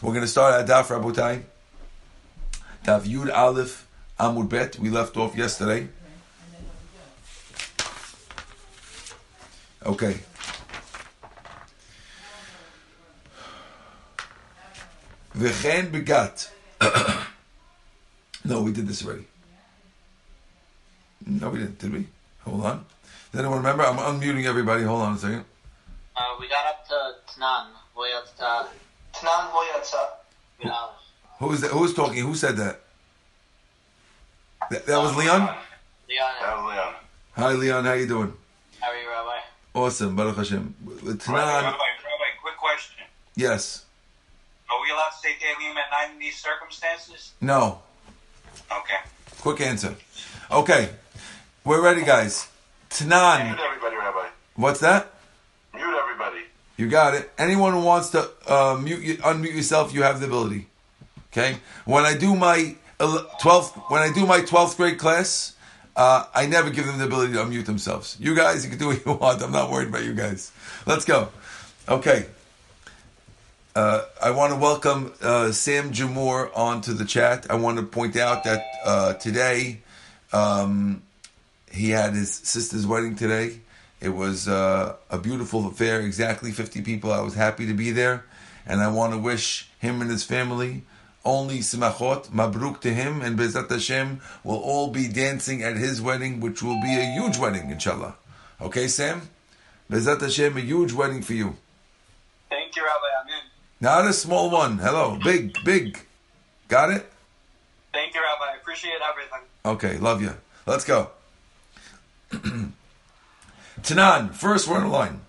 We're going to start at Daf Rabotai. Daf Yud Aleph Amud Bet. We left off yesterday. Okay. V'chen begat. no, we did this already. No, we didn't, did we? Hold on. Does anyone remember? I'm unmuting everybody. Hold on a second. Uh, we got up to Tnan, Voyatza. Yud Aleph. Who is that? Who was talking? Who said that? That, that was Leon. Leon, That was Leon. Hi, Leon. How you doing? how are you, Rabbi? Awesome. Baruch Hashem. Rabbi, Tanan. Rabbi, Rabbi, quick question. Yes. Are we allowed to say Tehillim at night in these circumstances? No. Okay. Quick answer. Okay. We're ready, guys. Tanan. Mute everybody, Rabbi. What's that? Mute everybody. You got it. Anyone who wants to uh, mute, unmute yourself, you have the ability. Okay. When I do my twelfth, when I do my twelfth grade class, uh, I never give them the ability to unmute themselves. You guys, you can do what you want. I'm not worried about you guys. Let's go. Okay. Uh, I want to welcome uh, Sam Jamour onto the chat. I want to point out that uh, today um, he had his sister's wedding today. It was uh, a beautiful affair, exactly 50 people. I was happy to be there. And I want to wish him and his family only simachot, mabruk to him, and Bezat Hashem will all be dancing at his wedding, which will be a huge wedding, inshallah. Okay, Sam? Bezat Hashem, a huge wedding for you. Thank you, Rabbi. I'm. Not a small one. Hello. Big, big. Got it? Thank you, Rabbi. I appreciate everything. Okay, love you. Let's go. Tanan, first word the line.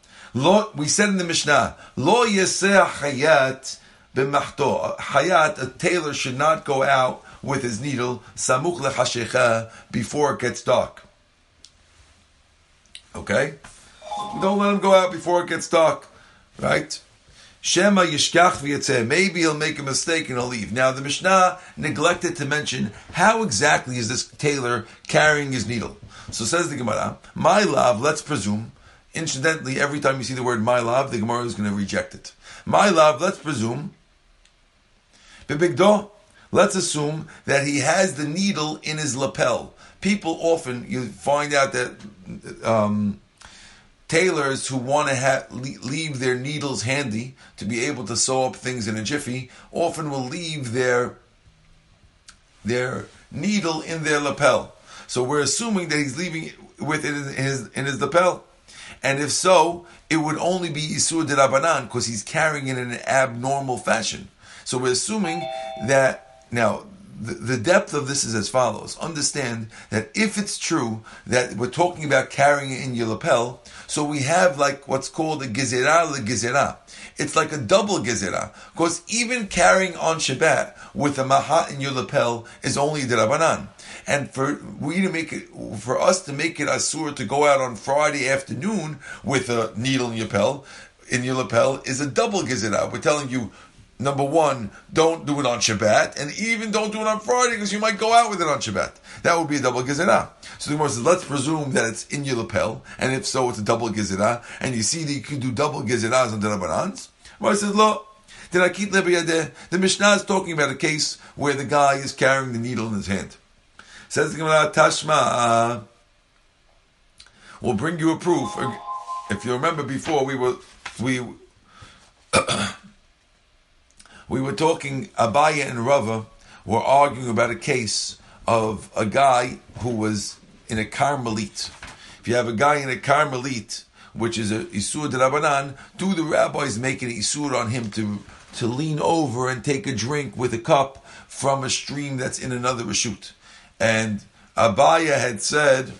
We said in the Mishnah, Lo yeseh hayat b'machto. Hayat, a tailor should not go out with his needle, samuch lechashecha, before it gets dark. Okay? Don't let him go out before it gets dark. Right? Shema yishkach. Maybe he'll make a mistake and he'll leave. Now the Mishnah neglected to mention how exactly is this tailor carrying his needle. So says the Gemara, my love, let's presume. Incidentally, every time you see the word my love, the Gemara is going to reject it. My love, let's presume. Bibigdo, let's assume that he has the needle in his lapel. People often, you find out that um, tailors who want to ha- leave their needles handy to be able to sew up things in a jiffy often will leave their their needle in their lapel. So we're assuming that he's leaving with it in his in his lapel, and if so, it would only be isur de rabbanan because he's carrying it in an abnormal fashion. So we're assuming that now the, the depth of this is as follows. Understand that if it's true that we're talking about carrying it in your lapel, so we have like what's called a gezerah le gezerah. It's like a double gezerah. Because even carrying on Shabbat with a mahat in your lapel is only the rabbanan. And for we to make it, for us to make it asur to go out on Friday afternoon with a needle in your lapel, in your lapel is a double gezerah. We're telling you Number one, don't do it on Shabbat, and even don't do it on Friday because you might go out with it on Shabbat. That would be a double gezerah. So the Gemara says, let's presume that it's in your lapel, and if so, it's a double gezerah, and you see that you can do double gezerahs on the Rabbanans. Gemara says, look, the Mishnah is talking about a case where the guy is carrying the needle in his hand. Says the Gemara, Tashma, uh, we'll bring you a proof. If you remember before, we were, we, we were talking, Abaye and Rava were arguing about a case of a guy who was in a Carmelit. If you have a guy in a Carmelit, which is a Isur de Rabbanan, do the rabbis make an Isur on him to, to lean over and take a drink with a cup from a stream that's in another Rashut? And Abaye had said,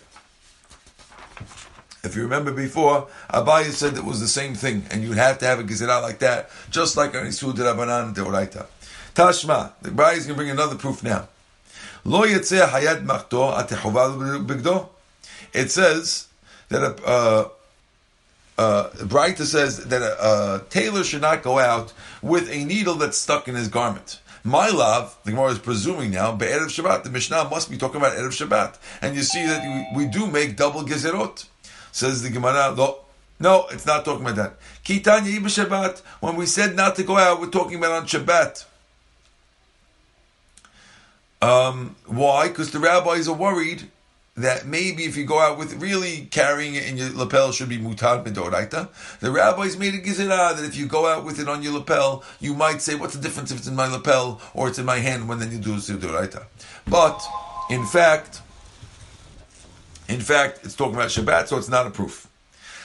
if you remember before, Abaye said it was the same thing, and you'd have to have a gezerah like that, just like an Isur de Rabbanan Deoraita. Tashma, the Abaye is going to bring another proof now. Lo hayad machto bigdo. It says that a uh, uh, Breita says that a, a tailor should not go out with a needle that's stuck in his garment. My love, the Gemara is presuming now, Be'erev Shabbat, the Mishnah must be talking about Erev Shabbat. And you see that we, we do make double gezerot. Says the Gemara, lo, No, it's not talking about that. Kitanya Shabbat. When we said not to go out, we're talking about on Shabbat. Um, why? Because the rabbis are worried that maybe if you go out with really carrying it in your lapel should be mutad midoraita. The rabbis made a gizirah that if you go out with it on your lapel, you might say, "What's the difference if it's in my lapel or it's in my hand?" When then you do midoraita. But in fact, in fact, it's talking about Shabbat, so it's not a proof.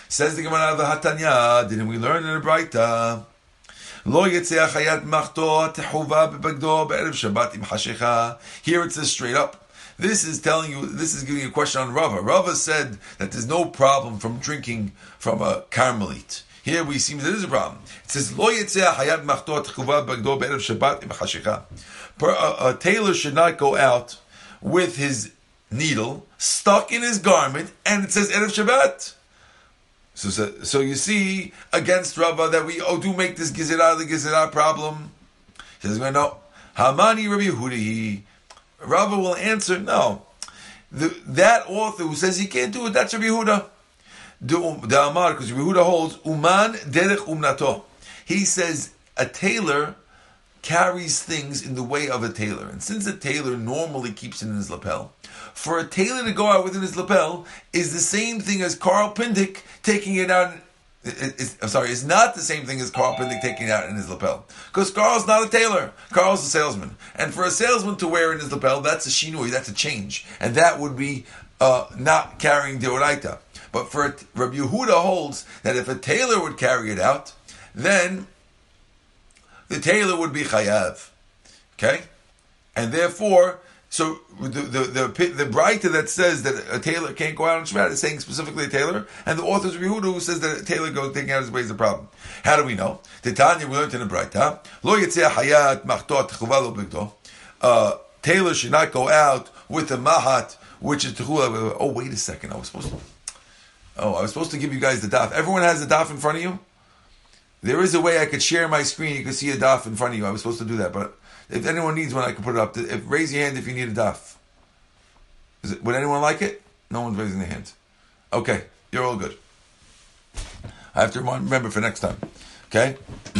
Says the Gemara the Hatanya, didn't we learn in the Braita? לא יצא החיית מחתו תחובה בבגדו בערב שבת עם חשיכה. Here it says straight up. This is telling you, this is giving you a question on Rava. Rava said that there's no problem from drinking from a Carmelit. Here we see there is a problem. It says, "Lo be'erev Shabbat. A, tailor should not go out with his needle stuck in his garment, and it says erev Shabbat. So, so, so you see against Rava that we oh do make this gizirah the gizirah problem. He says no. Hamani Rabbi Yehuda. Rava will answer no. The, that author who says he can't do it, that's Rabbi Yehuda. The, um, the Amar, because Rabbi Yehuda holds uman derech umnato. He says a tailor carries things in the way of a tailor, and since a tailor normally keeps it in his lapel, for a tailor to go out within his lapel is the same thing as Carl Pindick taking it out. I'm sorry, it's not the same thing as Carl Pindick taking it out in his lapel. Because Carl's not a tailor. Carl's a salesman. And for a salesman to wear in his lapel, that's a shinui, that's a change. And that would be uh, not carrying deoraita. But for a, Rabbi Yehuda holds that if a tailor would carry it out, then the tailor would be chayav. Okay? And therefore, so the the the, the that says that a tailor can't go out on Shabbat is saying specifically a tailor, and the author's Yehuda who says that a tailor goes taking out his way is a problem. How do we know? Titania we learned in the Braita. Lo yitzeh hayat should not go out with a mahat, which is techula. Oh, wait a second. I was supposed to. Oh, I was supposed to give you guys the daf. Everyone has the daf in front of you. There is a way I could share my screen. You could see a daf in front of you. I was supposed to do that, but if anyone needs one, I can put it up. If, raise your hand if you need a daf. It, would anyone like it? No one's raising their hands. Okay, you're all good. I have to remember for next time. Okay?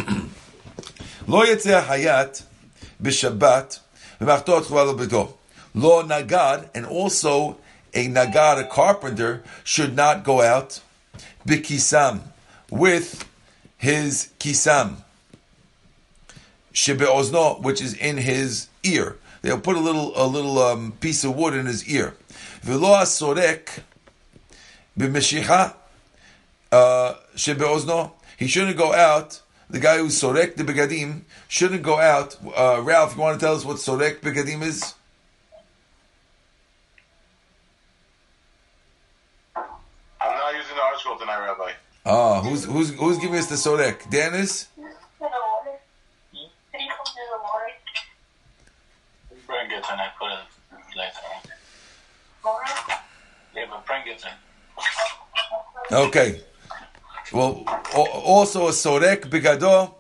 Lo yetzeh hayat b'shabbat v'machtot chuvalo b'to. Lo nagad, and also a nagad, a carpenter, should not go out b'kisam, with his kisam shebe'ozno, which is in his ear. They'll put a little a little um, piece of wood in his ear. V'lo asorek b'meshicha uh, shebe'ozno. He shouldn't go out. The guy who's sorek the begadim shouldn't go out. Uh, Ralph, you want to tell us what sorek begadim is? I'm not using the article tonight, Rabbi. Ah, who's who's who's giving us the sorek? Dan is. Bring it and I put it later Yeah, but bring it in. Okay. Well, also a sorek bigado.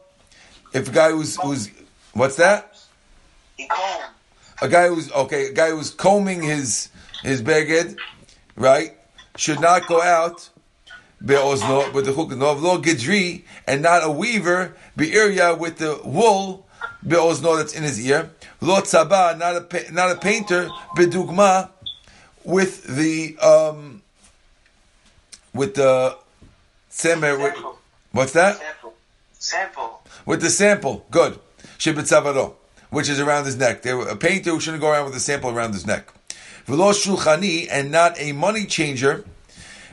If a guy who's who's what's that? A guy who's okay, a guy who's combing his his beged, right? Should not go out be'ozno with the chuknov lo gedri and not a weaver be be'irya with the wool be'ozno that's in his ear lo tzaba not a not a painter bedugma with the um with the with, Sample. what's that Sample. Sample. with the sample good shibitzavaro which is around his neck there a painter who shouldn't go around with a sample around his neck v'lo shulchani and not a money changer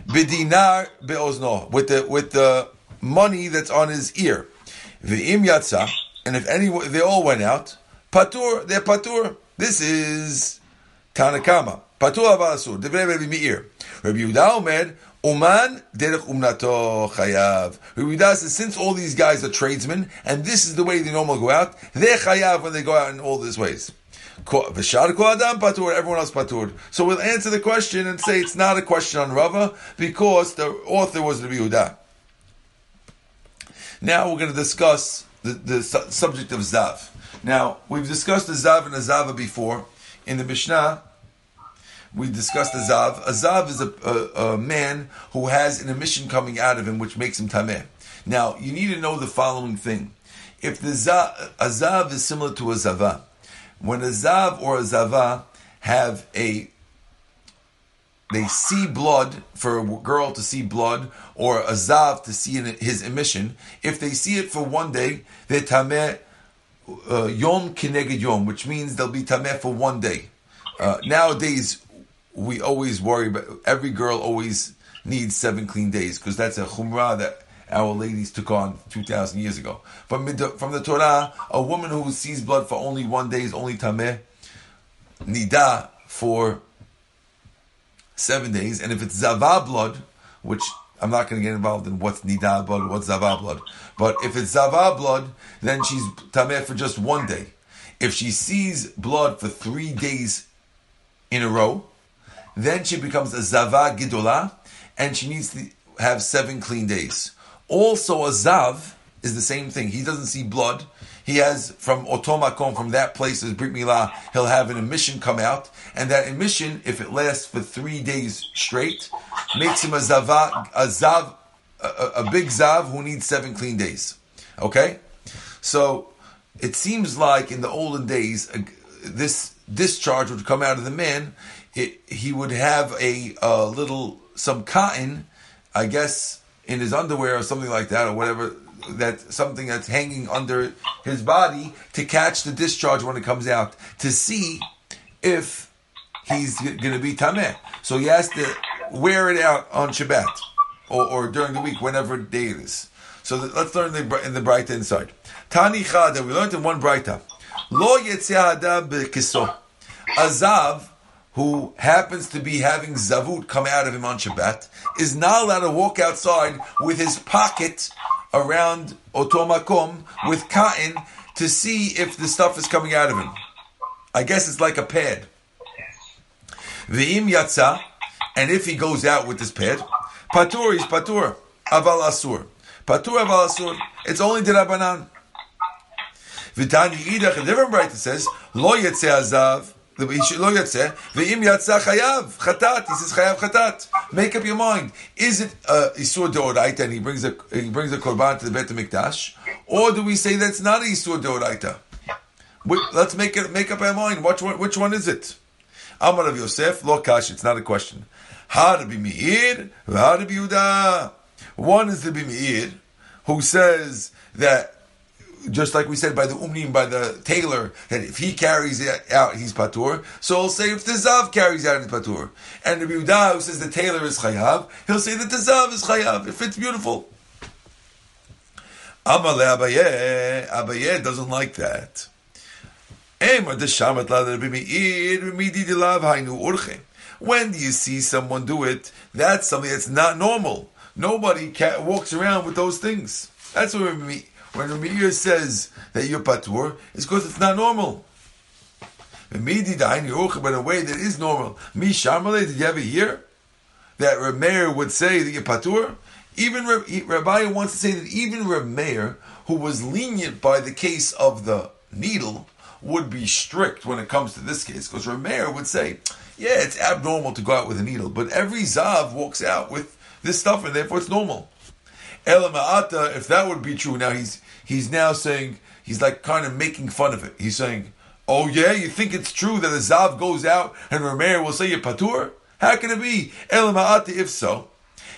bidinar beozno with the with the money that's on his ear. V'im yatsa, and if any they all went out, patur they're patur. This is Tanakama. Patur avasur. Devrei Rabbi Meir. Rabbi Yehuda. Uman derech umnato chayav. Rabbi Yehuda says since all these guys are tradesmen and this is the way they normally go out, they're chayav when they go out in all these ways. V'shar adam patur, everyone else patur. So we'll answer the question and say it's not a question on Rava because the author was Rabbi Yehuda. Now we're going to discuss the, the su- subject of Zav. Now, we've discussed the Zav and the Zava before in the Mishnah. we discussed a zav. A zav is a, a, a man who has an emission coming out of him which makes him tameh. Now, you need to know the following thing. If the zav, a zav is similar to a zava, when a zav or a zava have a they see blood for a girl to see blood or a zav to see his emission. If they see it for one day, they're tameh uh, yom kineged yom, which means they'll be tameh for one day. Uh, nowadays, we always worry, but every girl always needs seven clean days because that's a chumrah that our ladies took on 2,000 years ago. But from the Torah, a woman who sees blood for only one day is only tameh, nida for seven days, and if it's zava blood, which I'm not going to get involved in what's nida blood, what's zava blood, but if it's zava blood, then she's tameh for just one day. If she sees blood for three days in a row, then she becomes a zava gidola, and she needs to have seven clean days. Also, a zav is the same thing. He doesn't see blood. He has from otomakom, from that place, as Brit Milah, he'll have an emission come out, and that emission, if it lasts for three days straight, makes him a zava, a zav, a, a big zav who needs seven clean days. Okay, so it seems like in the olden days, this discharge would come out of the man. It, he would have a, a little some cotton, I guess, in his underwear or something like that, or whatever that something that's hanging under his body to catch the discharge when it comes out to see if he's going to be tameh. So he has to wear it out on Shabbat or, or during the week, whenever day it is. So the, let's learn the, in the Braita inside. Tani Chada, we learned in one Braita. Lo Yetzeh Bekiso. Azav, who happens to be having zavut come out of him on Shabbat, is not allowed to walk outside with his pocket around otomakom with cotton to see if the stuff is coming out of him. I guess it's like a pad. V'im yatsa, and if he goes out with this pet, patur is patur, aval asur. Patur aval asur. It's only derabanan. V'tani idach, a different bright says, lo yetzeh azav, lo yatzeh. Ve'im yatzah chayav chatat. He says. Make up your mind. Is it uh, isur deoraita and he brings a he brings a korban to the bet mikdash, or do we say that's not isur deoraita? Let's make it make up our mind. Which one? Which one is it? Amar of Yosef lo kash. It's not a question. How to be meir? How to be Yudah? One is to be meir, who says that just like we said by the umnim, by the tailor, that if he carries it out, he's patur. So he'll say if the zav carries out, he's patur. And the Yehuda, who says the tailor is chayav, he'll say that the zav is chayav. It fits beautiful. Amale Abaye, Abaye doesn't like that. When do you see someone do it? That's something that's not normal. Nobody walks around with those things. That's what. When Ramir says that you're patur, it's because it's not normal. But in a way that is normal. Mi Sharmale, did you ever hear that Rameir would say that you're patur? Even Rabbi wants to say that even Rameir, who was lenient by the case of the needle, would be strict when it comes to this case, because Rameir would say, yeah, it's abnormal to go out with a needle, but every Zav walks out with this stuff, and therefore it's normal. Elama'ata, if that would be true, now he's he's now saying he's like kind of making fun of it. He's saying, "Oh yeah, you think it's true that a zav goes out and Rameir will say you patur? How can it be? Elama'ata, if so,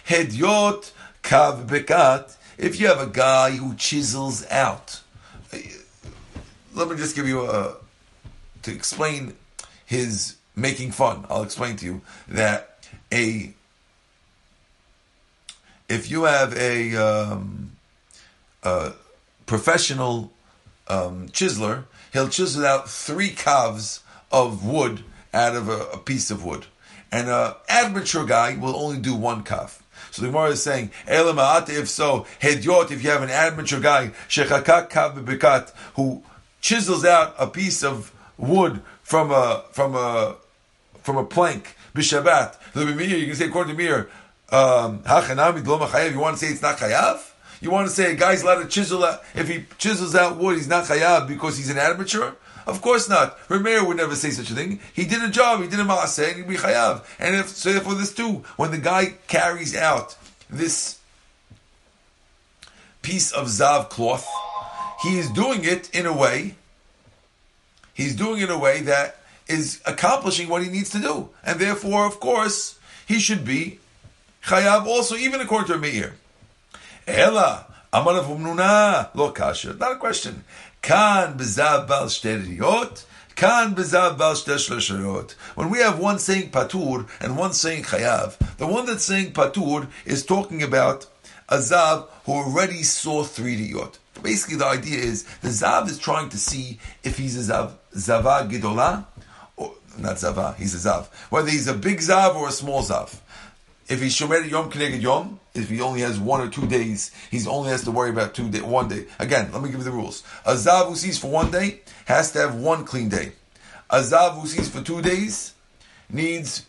hedyot kav bekat. If you have a guy who chisels out, let me just give you a to explain his making fun. I'll explain to you that a if you have a, um, a professional um, chiseler, he'll chisel out three calves of wood out of a, a piece of wood. And an amateur guy will only do one calf. So the Gemara is saying, if so, hedyot, if you have an amateur guy, shechakak kav who chisels out a piece of wood from a, from a, from a plank, b'shabbat, you can say according to Mir, um, you want to say it's not chayav? You want to say a guy's allowed to chisel out, if he chisels out wood, he's not chayav because he's an amateur? Of course not. Rameir would never say such a thing. He did a job, he did a maaseh, and he'd be chayav. And if, so therefore this too, when the guy carries out this piece of zav cloth, he is doing it in a way, he's doing it in a way that is accomplishing what he needs to do. And therefore, of course, he should be chayav also, even according to Meir. Ella, Amar of Umnuna, lo kasha. Not a question. Kan bezav bal shteriyot, kan bezav bal shteriyot. When we have one saying patur and one saying chayav, the one that's saying patur is talking about a zav who already saw three diyot. Basically, the idea is the zav is trying to see if he's a zav zava gidola, or not zava, he's a zav. Whether he's a big zav or a small zav. If he's shomer yom keneged yom, if he only has one or two days, he's only has to worry about two day, one day. Again, let me give you the rules. A zav who sees for one day has to have one clean day. A zav who sees for two days needs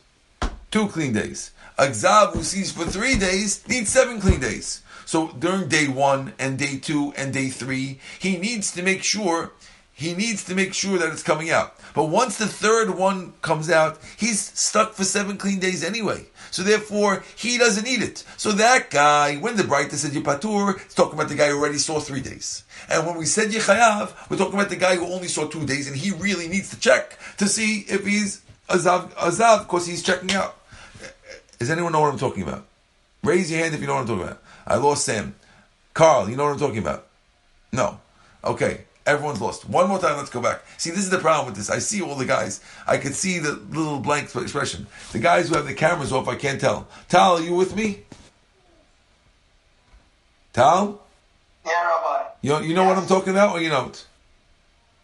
two clean days. A zav who sees for three days needs seven clean days. So during day one and day two and day three, he needs to make sure he needs to make sure that it's coming out. But once the third one comes out, he's stuck for seven clean days anyway. So therefore, he doesn't need it. So that guy, when the brightest said Yipatur, it's talking about the guy who already saw three days. And when we said Yechayav, we're talking about the guy who only saw two days, and he really needs to check to see if he's Azav, Azav, because he's checking out. Does anyone know what I'm talking about? Raise your hand if you know what I'm talking about. I lost Sam. Carl, you know what I'm talking about? No. Okay. Everyone's lost. One more time, let's go back. See, this is the problem with this. I see all the guys. I can see the little blank expression. The guys who have the cameras off, I can't tell. Tal, are you with me? Tal? Yeah, Rabbi. You, you know what I'm talking about or you don't?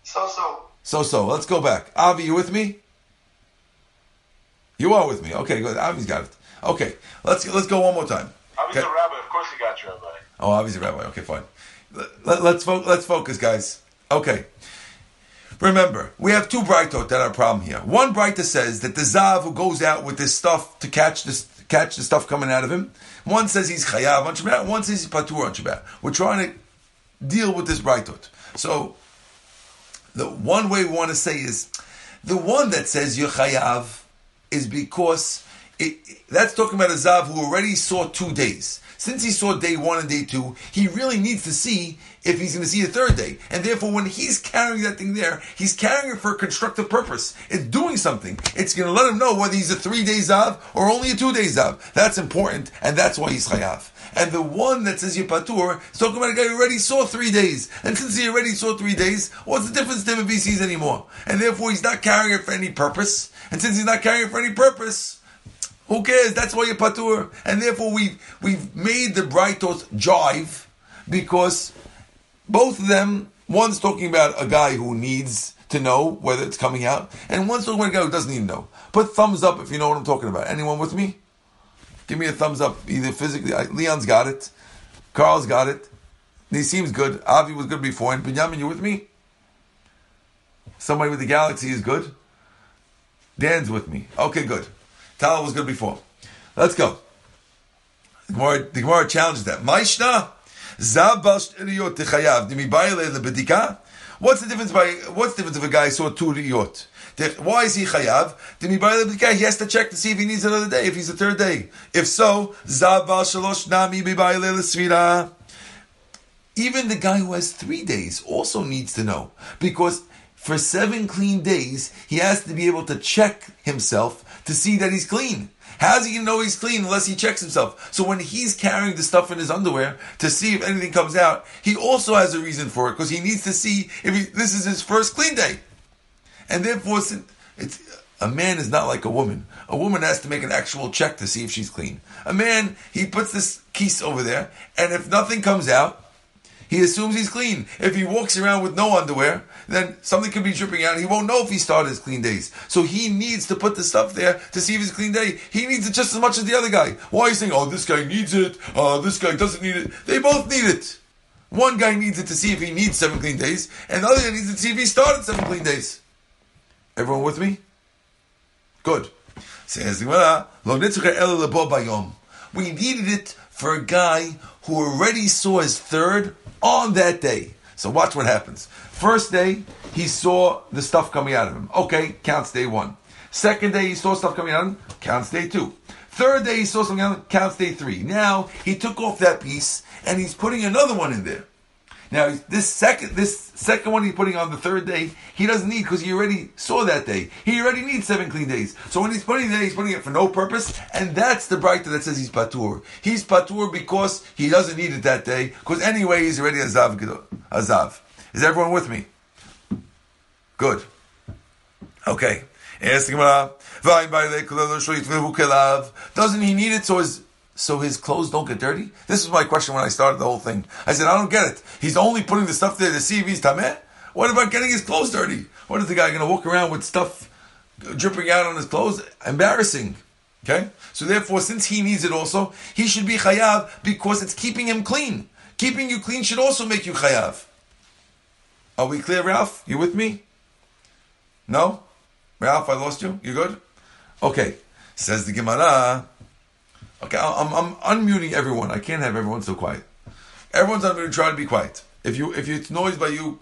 So so. So, so, let's go back. Avi, you with me? You are with me. Okay, good. Avi's got it. Okay, let's let's go one more time. Was Okay. a rabbi. Got you, Rabbi. Oh, a rabbi. Okay, fine. Let, us fo- let's focus, guys. Okay. Remember, we have two brightot that are a problem here. One brighta says that the zav who goes out with this stuff to catch this catch the stuff coming out of him. One says he's chayav on Shabbat. One says he's patur on Shabbat. We're trying to deal with this brightot. So, the one way we want to say is the one that says you're chayav is because it, that's talking about a zav who already saw two days. Since he saw day one and day two, he really needs to see if he's going to see the third day. And therefore, when he's carrying that thing there, he's carrying it for a constructive purpose. It's doing something. It's going to let him know whether he's a three days zav or only a two days zav. That's important, and that's why he's chayav. And the one that says Yipatur is talking about a guy who already saw three days. And since he already saw three days, what's the difference to him if he sees anymore? And therefore, he's not carrying it for any purpose. And since he's not carrying it for any purpose, who cares? That's why you're patur. And therefore, we've, we've made the brightos jive because both of them, one's talking about a guy who needs to know whether it's coming out, and one's talking about a guy who doesn't even know. Put thumbs up if you know what I'm talking about. Anyone with me? Give me a thumbs up, either physically. Leon's got it. Carl's got it. He seems good. Avi was good before. And Benjamin, you with me? Somebody with the galaxy is good. Dan's with me. Okay, good. Tal was good before. Let's go. The Gemara, the Gemara challenges that. Maishna, zav bal techayav, dimibayele lebedika. What's the difference by, what's the difference if a guy saw two riyot? Why is he chayav? Dimibayele lebedika, he has to check to see if he needs another day, if he's a third day. If so, zav bal shalosh nami bibayele lesvira. Even the guy who has three days also needs to know. Because for seven clean days, he has to be able to check himself to see that he's clean. How's he going to know he's clean unless he checks himself? So when he's carrying the stuff in his underwear to see if anything comes out, he also has a reason for it because he needs to see if he, this is his first clean day. And therefore, it's, a man is not like a woman. A woman has to make an actual check to see if she's clean. A man, he puts this keys over there, and if nothing comes out, he assumes he's clean. If he walks around with no underwear, then something could be dripping out. He won't know if he started his clean days. So he needs to put the stuff there to see if a clean day. He needs it just as much as the other guy. Why are you saying, oh, this guy needs it, uh, this guy doesn't need it? They both need it. One guy needs it to see if he needs seven clean days, and the other guy needs it to see if he started seven clean days. Everyone with me? Good. Says the Gemara. We needed it for a guy who already saw his third on that day. So watch what happens. First day, he saw the stuff coming out of him. Okay, counts day one. Second day, he saw stuff coming out of him, counts day two. Third day, he saw something out of him, counts day three. Now, he took off that piece and he's putting another one in there. Now this second this second one he's putting on the third day, he doesn't need because he already saw that day. He already needs seven clean days. So when he's putting it he's putting it for no purpose, and that's the brighter that says he's patur. He's patur because he doesn't need it that day, because anyway he's already azav azav. Is everyone with me? Good. Okay. Doesn't he need it so his so his clothes don't get dirty? This was my question when I started the whole thing. I said, I don't get it. He's only putting the stuff there to see if he's tameh. What about getting his clothes dirty? What is the guy going to walk around with stuff dripping out on his clothes? Embarrassing. Okay? So therefore, since he needs it also, he should be chayav because it's keeping him clean. Keeping you clean should also make you chayav. Are we clear, Ralph? You with me? No? Ralph, I lost you? You good? Okay. Says the Gemara. Okay, I'm, I'm unmuting everyone. I can't have everyone so quiet. Everyone's unmuted. Try to be quiet. If you if it's noise by you,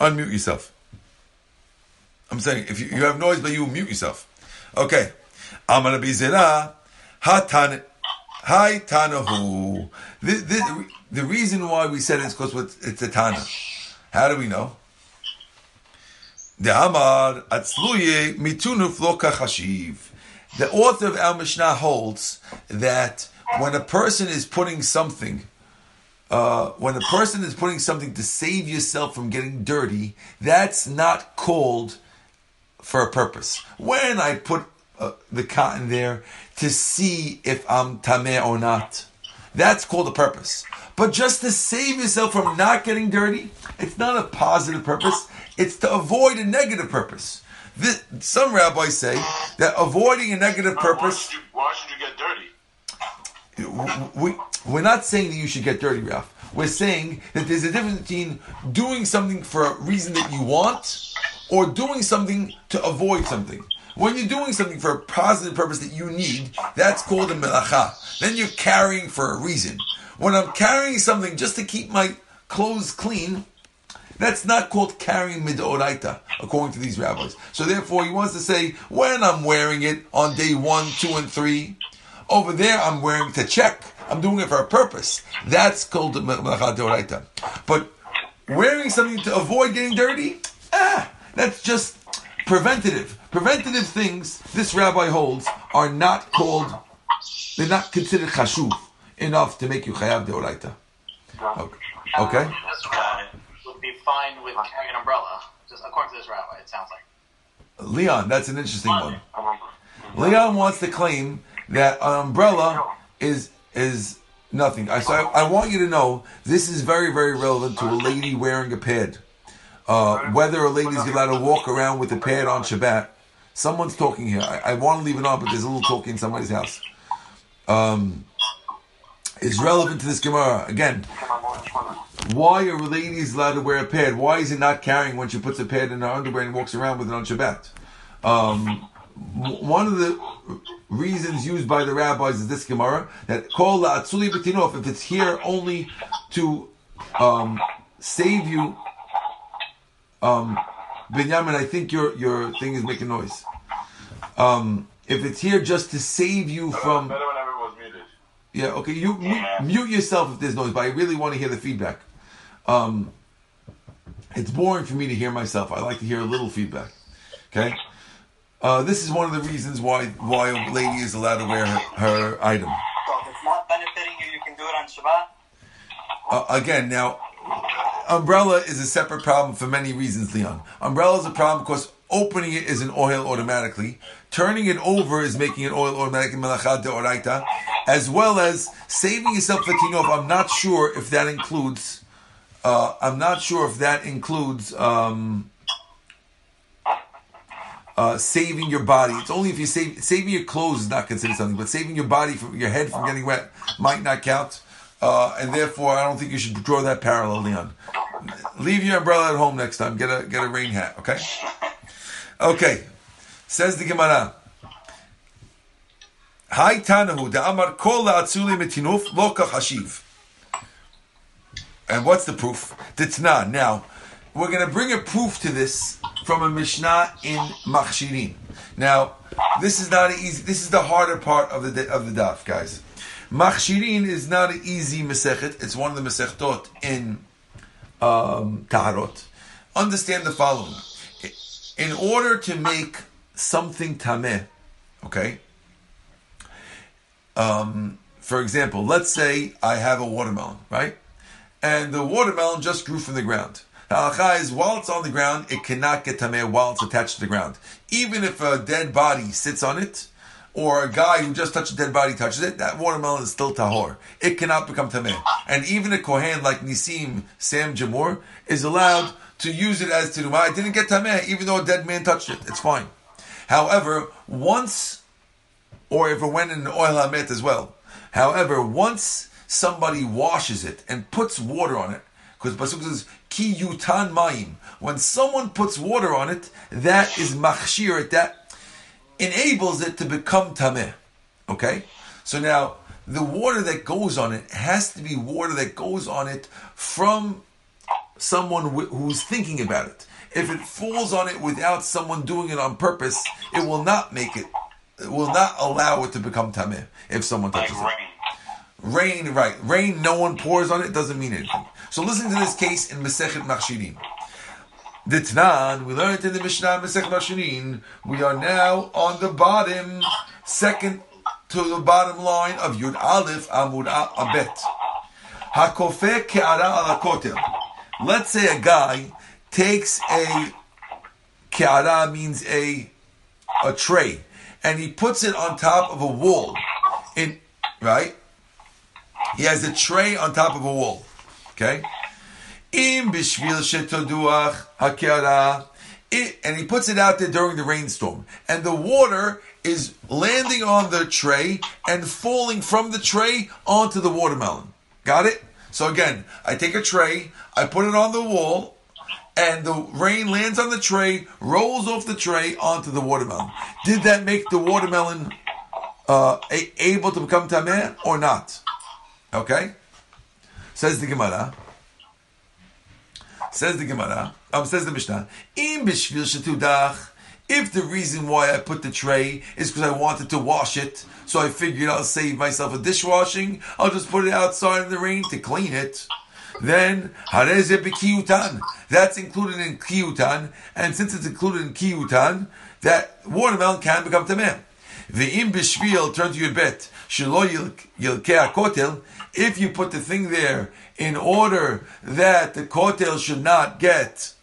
unmute yourself. I'm saying if you, you have noise by you, mute yourself. Okay. I'm gonna be zera hatan hi tanahu. The, reason why we said it is because it's a tana. How do we know? The Amar Atzluye Mitunuf Loka Chashiv. The author of Al Mishnah holds that when a person is putting something, uh, when a person is putting something to save yourself from getting dirty, that's not called for a purpose. When I put uh, the cotton there to see if I'm tameh or not, that's called a purpose. But just to save yourself from not getting dirty, it's not a positive purpose. It's to avoid a negative purpose. This, some rabbis say that avoiding a negative purpose. Why should you, why should you get dirty? We, we're not saying that you should get dirty, Ralph. We're saying that there's a difference between doing something for a reason that you want or doing something to avoid something. When you're doing something for a positive purpose that you need, that's called a melacha. Then you're carrying for a reason. When I'm carrying something just to keep my clothes clean, that's not called carrying midoraita, according to these rabbis. So therefore, he wants to say, when I'm wearing it on day one, two, and three, over there I'm wearing to check. I'm doing it for a purpose. That's called midoraita. But wearing something to avoid getting dirty, ah, that's just preventative. Preventative things, this rabbi holds, are not called, they're not considered chashuv enough to make you chayav deoraita. Okay. okay? Would be fine with carrying an umbrella, just according to this rabbi, it sounds like. Leon, that's an interesting one. Leon wants to claim that an umbrella is is nothing. I, so I, I want you to know this is very, very relevant to a lady wearing a pad. Uh, whether a lady is allowed to walk around with a pad on Shabbat. Someone's talking here. I, I want to leave it on, but there's a little talking in somebody's house. Um, is relevant to this Gemara. Again, why are ladies allowed to wear a pad? Why is it not carrying when she puts a pad in her underwear and walks around with it on Shabbat? Um, one of the reasons used by the rabbis is this Gemara that call la atzuli b'tinof if it's here only to um, save you. Um, Benjamin, I think your your thing is making noise. Um, if it's here just to save you from. Better when everyone's muted. Yeah, okay. You yeah. Mute, yourself if there's noise, but I really want to hear the feedback. Um, it's boring for me to hear myself. I like to hear a little feedback. Okay. Uh, this is one of the reasons why why a lady is allowed to wear her, her item. So if it's not benefiting you, you can do it on Shabbat. Uh, again, now, umbrella is a separate problem for many reasons, Leon. Umbrella is a problem because opening it is an ohel automatically. Turning it over is making it ohel automatically as well as saving yourself for tinof. I'm not sure if that includes. Uh, I'm not sure if that includes um, uh, saving your body. It's only if you save saving your clothes is not considered something, but saving your body from your head from getting wet might not count. Uh, and therefore, I don't think you should draw that parallel, Leon. Leave your umbrella at home next time. Get a get a rain hat, okay? Okay. Says the Gemara. Hai Tanahu da Amar Kol la Atzuli Metinuf Loka Hashiv. And what's the proof? Titna. Now, we're going to bring a proof to this from a Mishnah in Machshirin. Now, this is not easy. This is the harder part of the of the daf, guys. Machshirin is not an easy mesechet. It's one of the mesechtot in um, Taharot. Understand the following: in order to make something tameh, okay. Um, for example, let's say I have a watermelon, right? And the watermelon just grew from the ground. The halacha is while it's on the ground, it cannot get tameh while it's attached to the ground. Even if a dead body sits on it, or a guy who just touched a dead body touches it, that watermelon is still tahor. It cannot become tameh. And even a kohen like Nisim Sam Jamur is allowed to use it as terumah. It didn't get tameh, even though a dead man touched it. It's fine. However, once, or if it went in ohel hamet as well. However, once somebody washes it and puts water on it, because Pasuk says ki yutan mayim. When someone puts water on it, that is machshir. That enables it to become tameh. Okay, so now the water that goes on it has to be water that goes on it from someone who's thinking about it. If it falls on it without someone doing it on purpose, it will not make it. It will not allow it to become tameh if someone touches it. Rain. Right? Rain. No one pours on it. Doesn't mean anything. So listen to this case in Masechet Machshirin. The Tnan, we learned in the Mishnah Masechet Machshirin. We are now on the bottom, second to the bottom line of Yud Aleph Amud Abet. Hakofeh ke'ara ala kotel. Let's say a guy takes a ke'ara means a a tray, and he puts it on top of a wall. In right, he has a tray on top of a wall. Okay, im bishvil shetoduach and he puts it out there during the rainstorm, and the water is landing on the tray and falling from the tray onto the watermelon. Got it? So again, I take a tray, I put it on the wall, and the rain lands on the tray, rolls off the tray onto the watermelon. Did that make the watermelon uh, able to become tameh or not? Okay. Says the Gemara. Says the Gemara. Um, says the Mishnah. Im bishvil shetudach. If the reason why I put the tray is because I wanted to wash it, so I figured I'll save myself a dishwashing, I'll just put it outside in the rain to clean it. Then hareze b'kiyutan. That's included in kiyutan, and since it's included in kiyutan, that watermelon can become tameh. Ve'im b'shvil, turn to your bet. Shelo yilkei kotel. If you put the thing there in order that the kotel should not get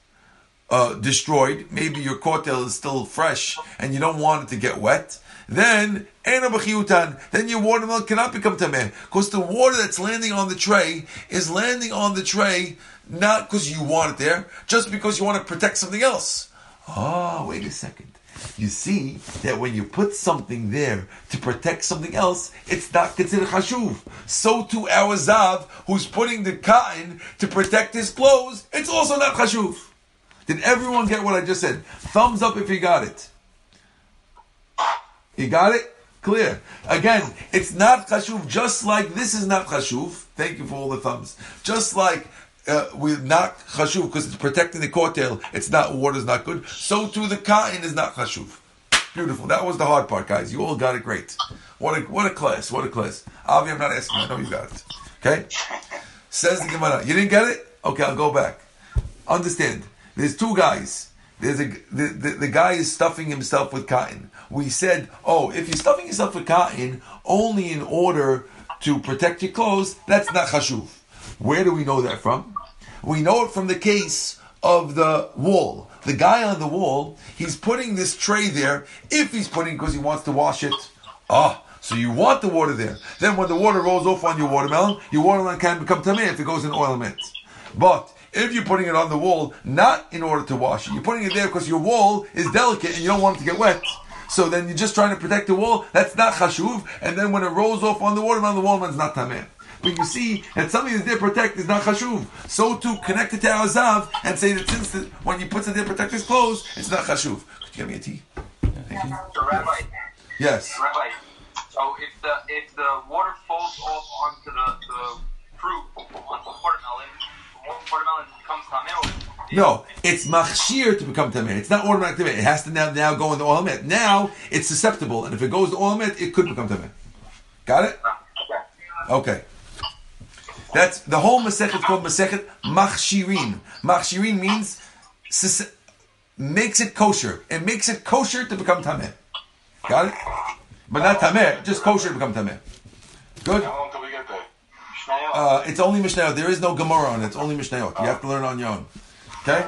uh, destroyed, maybe your kotel is still fresh and you don't want it to get wet, then then your watermelon cannot become tameh because the water that's landing on the tray is landing on the tray not because you want it there, just because you want to protect something else. Oh, wait a second. You see that when you put something there to protect something else, it's not considered chashuv. So to our zav, who's putting the cotton to protect his clothes, it's also not chashuv. Did everyone get what I just said? Thumbs up if you got it. You got it? Clear. Again, it's not chashuv, just like this is not chashuv. Thank you for all the thumbs. Just like uh, we're not chashuv because it's protecting the kotel, it's not, water's not good. So too the cotton is not chashuv. Beautiful. That was the hard part, guys. You all got it great. What a, what a class. What a class. Avi, I'm not asking. I know you got it. Okay? Says the Gemara. You didn't get it? Okay, I'll go back. Understand. There's two guys. There's a the, the, the guy is stuffing himself with cotton. We said, oh, if you're stuffing yourself with cotton only in order to protect your clothes, that's not chashuv. Where do we know that from? We know it from the case of the wall. The guy on the wall, he's putting this tray there. If he's putting because he wants to wash it, ah, so you want the water there. Then when the water rolls off on your watermelon, your watermelon can become tameh if it goes in ohel mint. But if you're putting it on the wall, not in order to wash it, you're putting it there because your wall is delicate and you don't want it to get wet. So then you're just trying to protect the wall. That's not chashuv. And then when it rolls off on the watermelon, the watermelon's not tameh. But you see that something that's there protect is not chashuv. So to connect it to our zav and say that since the, when you put it there protect his clothes, it's not chashuv. Could you get me a tea? Thank you. So, Rabbi, Yes. Rabbi, So if the if the water falls off onto the, the fruit, onto the watermelon, the watermelon becomes tamil. No, it's machshir to become tameh. It's not automatic tameh. It has to now, now go into ohel met. Now it's susceptible, and if it goes to ohel met, it could become tameh. Got it? Ah, okay. That's the whole Masechet is called Masechet Machshirin. Machshirin means makes it kosher. It makes it kosher to become tameh. Got it? But not tameh, just kosher to become tameh. Good. How long till we get there? Mishnayot. Uh, it's only Mishnayot. There is no Gemara on it. It's only Mishnayot. You have to learn on your own. Okay.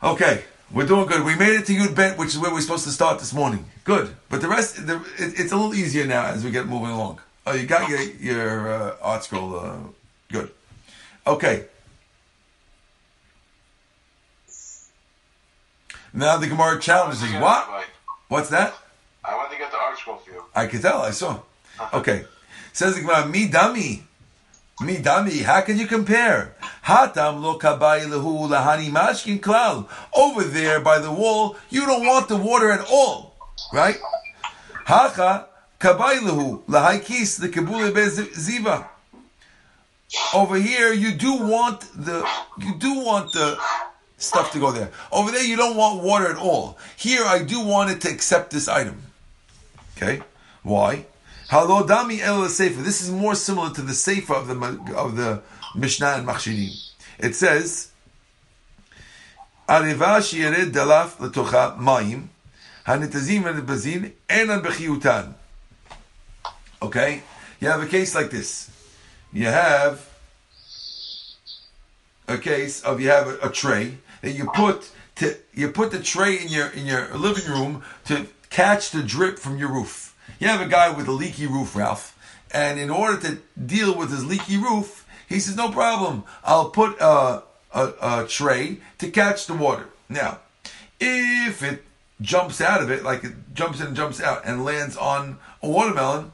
Okay, we're doing good. We made it to Yud Bet, which is where we're supposed to start this morning. Good, but the rest, the, it, it's a little easier now as we get moving along. Oh, you got your your uh, ArtScroll. Uh, good. Okay. Now the Gemara challenges what? What's that? I went to get the ArtScroll for you. I could tell. I saw. Okay. Says the Gemara, mi dami. Mi dami. How can you compare? Hatam lo kabai lehu lahani mashkin klal. Over there by the wall, you don't want the water at all. Right? Hacha kabai lehu lahai kis the kabule ziva. Over here, you do want the you do want the stuff to go there. Over there, you don't want water at all. Here, I do want it to accept this item. Okay, why? Halodami el sefer. This is more similar to the sefer of the of the Mishnah and Machshirim. It says, "Areva shiyared dalaf letocha mayim hanitazim hanibazin enan bechiyutan." Okay, you have a case like this. You have a case of you have a, a tray that you put to you put the tray in your in your living room to catch the drip from your roof. You have a guy with a leaky roof, Ralph, and in order to deal with his leaky roof, he says, "No problem. I'll put a, a, a tray to catch the water." Now, if it jumps out of it, like it jumps in and jumps out, and lands on a watermelon,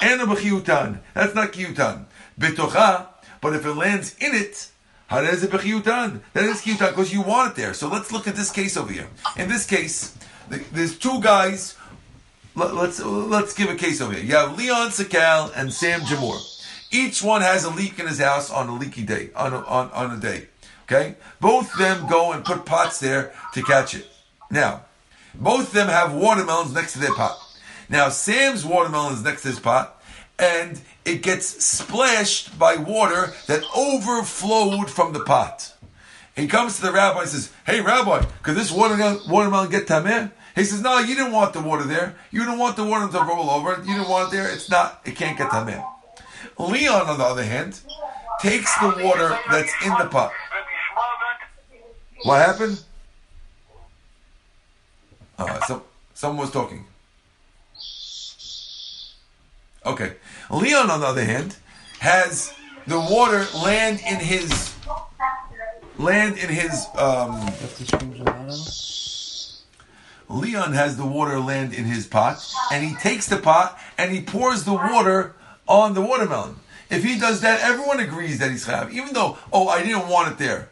and a bechiyutan, that's not kiyutan. Betocha, but if it lands in it, it bechiyutan? That is kiyutan because you want it there. So let's look at this case over here. In this case, the- there's two guys. Let- Let's let's give a case over here. You have Leon Sakal and Sam Jamur. Each one has a leak in his house on a leaky day, on a, on, on a day. Okay, both of them go and put pots there to catch it. Now, both of them have watermelons next to their pot. Now, Sam's watermelon is next to his pot, and it gets splashed by water that overflowed from the pot. He comes to the rabbi and says, Hey, rabbi, could this watermelon, watermelon get tameh? He says, No, you didn't want the water there. You didn't want the water to roll over. You didn't want it there. It's not, it can't get tameh. Leon, on the other hand, takes the water that's in the pot. What happened? Uh, some, someone was talking. Okay. Leon, on the other hand, has the water land in his land in his um, Leon has the water land in his pot, and he takes the pot and he pours the water on the watermelon. If he does that, everyone agrees that he's chayav, even though, oh, I didn't want it there.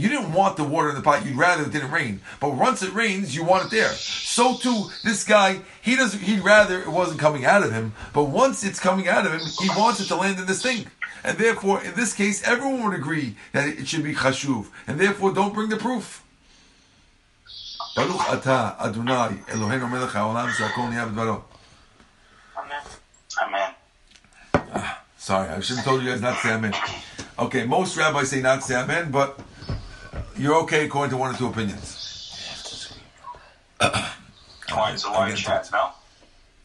You, didn't want the water in the pot. You'd rather it didn't rain. But once it rains, you want it there. So too, this guy, he doesn't. He'd rather it wasn't coming out of him. But once it's coming out of him, he wants it to land in this thing. And therefore, in this case, everyone would agree that it should be chashuv. And therefore, don't bring the proof. Baruch atah Adonai Eloheinu melech haolam she'akol niyah b'dvaro. Amen. Amen. Ah, sorry, I should have told you guys not to say amen. Okay, most rabbis say not to say amen, but you're okay according to one or two opinions. Why it's a I live it. chat, no?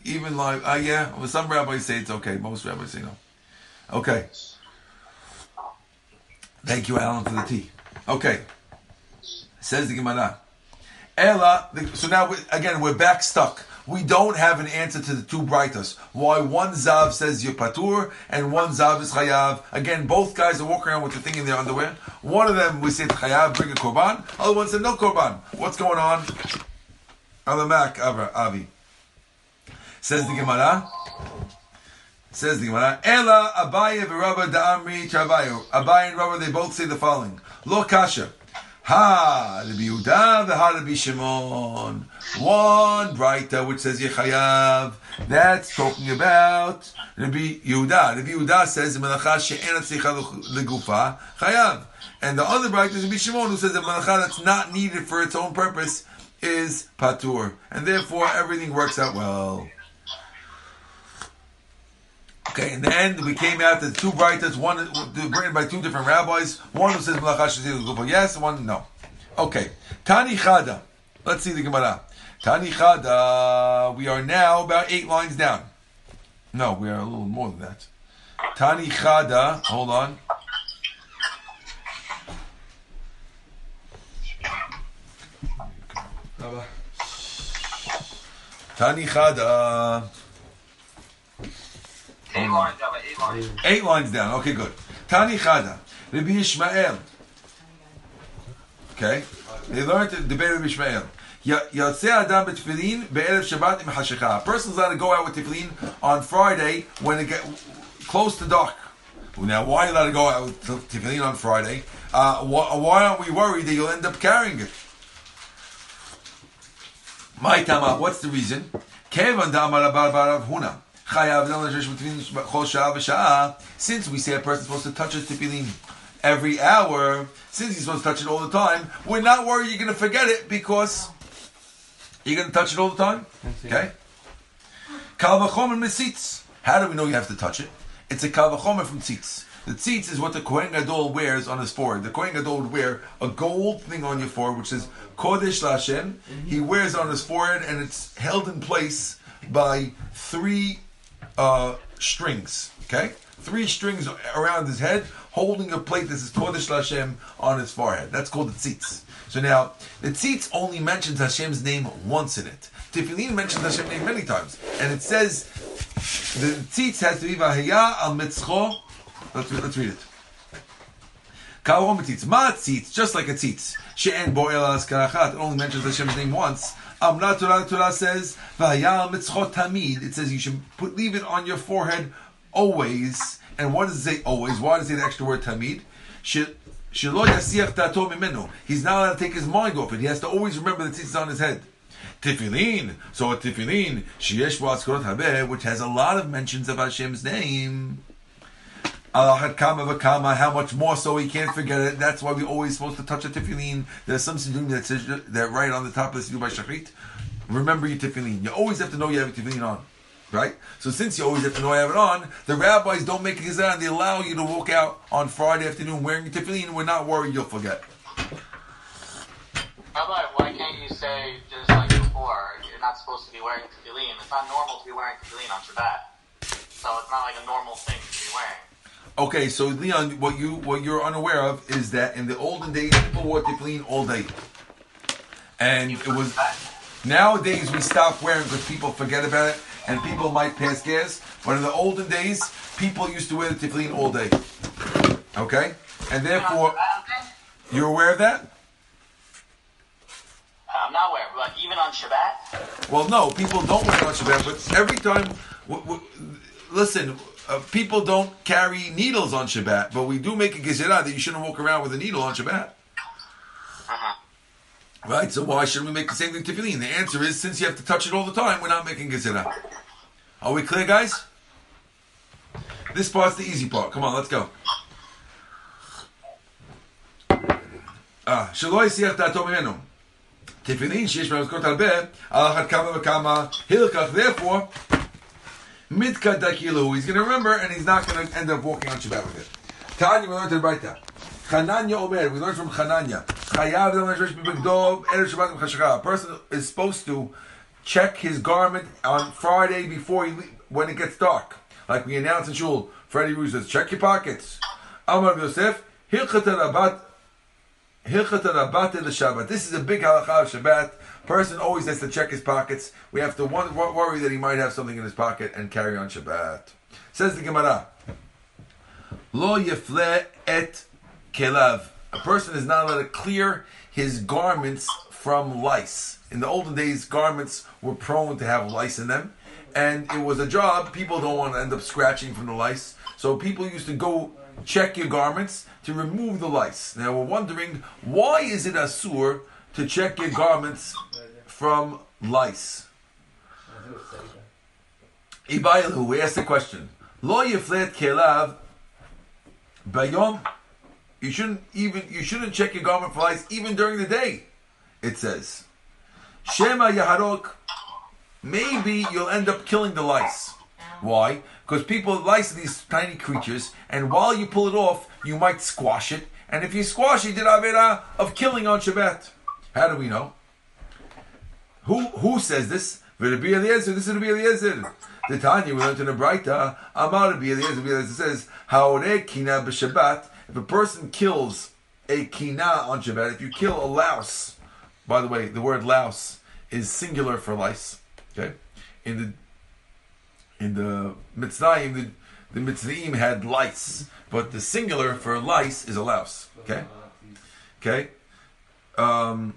Even live, uh, yeah, well, some rabbis say it's okay. Most rabbis say no. Okay. Thank you, Alan, for the tea. Okay. Says the Gemara. Ella, the- so now, we, again, we're back stuck. We don't have an answer to the two Braitas. Why one Zav says you're patur and one Zav is chayav. Again, both guys are walking around with the thing in their underwear. One of them, we said chayav, bring a korban. Other one said no korban. What's going on? Alamak, Avi. Says the Gemara. Says the Gemara. Ella Abaye v'Rabba da'amri chavayu. Abaye and Rabba they both say the following: Lo kasha. Ha, Rabbi Yehuda, the Ha Rabbi Shimon. One Braita which says Yechayav. That's talking about Rabbi Yehuda. Rabbi Yehuda says Melacha she'en tzricha legufa chayav. And the other Braita is Rabbi Shimon who says that Melacha that's not needed for its own purpose is patur. And therefore everything works out well. Okay, in the end, we came out to two Braitas, one written by two different rabbis. One who says Melacha yes, one no. Okay, Tani Chada. Let's see the Gemara. Tani Chada. We are now about eight lines down. No, we are a little more than that. Tani Chada. Hold on. Tani Chada. Eight lines down, eight lines. Eight lines down. Okay, good. Tani Chada. Rabbi Ishmael. Okay. They learned to debate Rabbi Ishmael. A person's allowed to go out with tefillin on Friday when it get close to dark. Now, why are you allowed to go out with tefillin on Friday? Uh, why, aren't we worried that you'll end up carrying it? My tama, what's the reason? Since we say a person's supposed to touch his tefillin every hour, since he's supposed to touch it all the time, we're not worried you're going to forget it because you're going to touch it all the time. Okay? Kal v'chomer mesitz. How do we know you have to touch it? It's a kal v'chomer from tzitz. The tzitz is what the Kohen Gadol wears on his forehead. The Kohen Gadol would wear a gold thing on your forehead, which is Kodesh Lashem. He wears it on his forehead, and it's held in place by three uh, strings. Okay, three strings around his head, holding a plate that says Kodesh Lashem on his forehead. That's called the tzitz. So now, the tzitz only mentions Hashem's name once in it. Tefillin mentions Hashem's name many times, and it says the tzitz has to be Vahaya al Mitzcho. Let's, let's read it. Kavrom tzitz. Ma tzitz, just like a tzitz. She'en bo el askarachat. It only mentions Hashem's name once. Amra Torah Torah says Vahaya al Mitzcho tamid. It says you should put leave it on your forehead always. And what does it say always? Why does it say the extra word tamid? He's not allowed to take his mind off it. He has to always remember the tzitz on his head. Tefillin. So a tefillin, sheyesh bo askarot habeh, which has a lot of mentions of Hashem's name. Alachat kama v'kama, how much more so he can't forget it. That's why we're always supposed to touch a tefillin. There's some sidurim that says that right on the top of the sidur by shachrit. Remember your tefillin. You always have to know you have a tefillin on. Right? So since you always have to know you have it on, the rabbis don't make a gazan. They allow you to walk out on Friday afternoon wearing tefillin. And we're not worried you'll forget. Rabbi, why can't you say just like before, you're not supposed to be wearing tefillin? It's not normal to be wearing tefillin on Shabbat, so it's not like a normal thing to be wearing. Okay, so Leon, what you what you're unaware of is that in the olden days people wore tefillin all day, and it was nowadays we stop wearing because people forget about it and people might pass gas. But in the olden days, people used to wear the tefillin all day. Okay, and therefore you're aware of that. I'm not aware, but even on Shabbat, Well, no, people don't wear it on Shabbat, but every time, w- w- listen, uh, people don't carry needles on Shabbat, but we do make a gezerah that you shouldn't walk around with a needle on Shabbat. Right? So why shouldn't we make the same thing to tefillin? The answer is since you have to touch it all the time, we're not making gezerah. Are we clear, guys? This part's the easy part. Come on, let's go. Ah, שלא יסיח דעתו ממנו. תפילין שיש בהם מזכורת הרבה, על אחת כמה וכמה הילקח, therefore, mitkada kilu, he's going to remember and he's not going to end up walking on Shabbat with it. Tanya, we learned it right there. Chananya Omer, we learned from Chananya. A person is supposed to check his garment on Friday before he, le- when it gets dark. Like we announced in Shul, Freddie Ruse says, check your pockets. Amar Yosef, Rabat Rabat Shabbat. This is a big halacha of Shabbat. Person always has to check his pockets. We have to worry that he might have something in his pocket and carry on Shabbat. Says the Gemara. Lo yefle et kelav. A person is not allowed to clear his garments from lice. In the olden days, garments were prone to have lice in them, and it was a job. People don't want to end up scratching from the lice, so people used to go check your garments to remove the lice. Now we're wondering why is it asur to check your garments from lice? Ibaylu, we asked the question. Lo yiflet kelav bayom. You shouldn't even you shouldn't check your garment for lice even during the day. It says. Shema yaharok. Maybe you'll end up killing the lice. Why? Because people lice these tiny creatures, and while you pull it off, you might squash it. And if you squash it, you did avera of killing on Shabbat. How do we know? Who who says this? Rabbi Eliezer. This is Rabbi Eliezer. The Tanya we learned in the Braita. Amar Rabbi Eliezer. Rabbi Eliezer says, "Haore kina b'Shabbat." If a person kills a kina on Shabbat, if you kill a louse, by the way, the word louse is singular for lice. Okay, in the in the Mitzrayim, the, the had lice, but the singular for lice is a louse. Okay, okay. Um,